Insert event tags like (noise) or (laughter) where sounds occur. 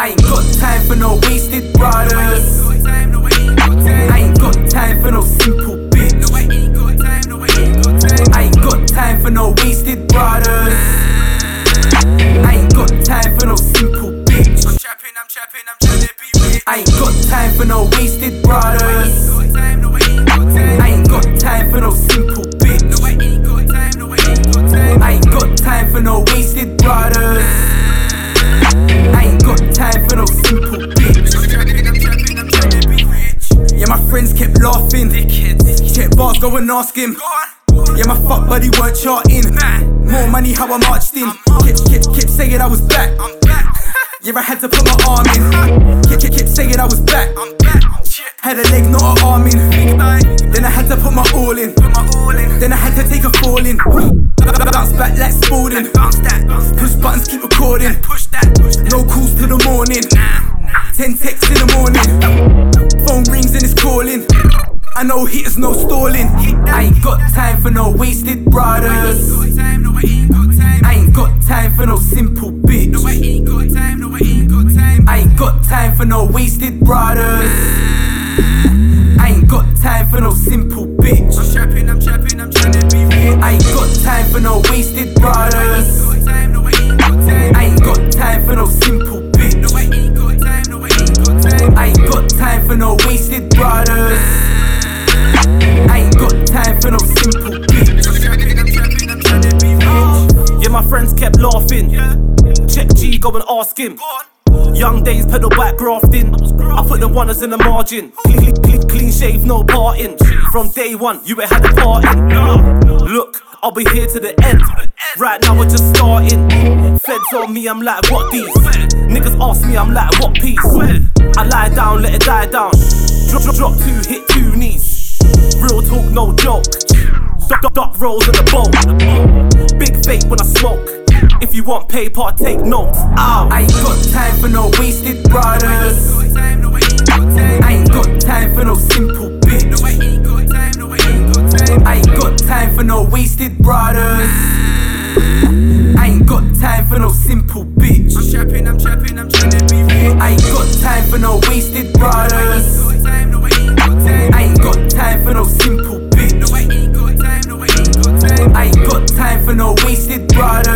I ain't got time for no wasted brothers. I ain't got time for no simple bitch. I ain't got time for no wasted brothers. I ain't got time for no simple bitch. I'm trapping, I'm trapping, I'm trying to be rich. I ain't got time for no wasted brothers. Friends kept laughing. Check bars, go and ask him. Yeah, my fuck buddy weren't charting. More money, how I marched in. Kept, kept, kept saying I was back. I'm back. (laughs) Yeah, I had to put my arm in. Kept, kept, kept saying I was back. I'm back. Shit. Had a leg, not an arm in. Then I had to put my all in. Put my all in. Then I had to take a fall in. Bounce back like Spalding. That, bounce that. Push buttons, keep recording. Push that, push. No calls till the morning. Ten texts in the morning. Phone rings and it's calling. I know hitters, no stalling. I ain't got time for no wasted brothers. I ain't got time. For no simple bitch. I ain't got time, for no wasted brothers. I ain't got time for no simple bitch. I'm trapping, I'm trapping, I'm trying to be got go and ask him. Young days, pedal back grafting. I put the ones in the margin. Clean, clean, clean shave, no parting. From day one, you ain't had a part in. Look, I'll be here to the end. Right now, we're just starting. Feds on me, I'm like, what these? Niggas ask me, I'm like, what piece? I lie down, let it die down. Drop, drop, drop two, hit two knees. Real talk, no joke. Duck, duck, duck rolls in the boat. Big fake when I smoke. If you want paper, take notes. Ow. I ain't got time for no wasted brothers. Got time, no, I ain't got time. I ain't got time for no simple bitch. I ain't got time, no, I ain't got time. I ain't got time for no wasted brothers. I ain't got time for no simple bitch. I'm trapping, I'm trapping, I'm trying to be rich. I ain't got time for no wasted brothers. I ain't got time. I ain't got time for no simple bitch. I ain't got time, no, I ain't got time. I ain't got time for no wasted brothers.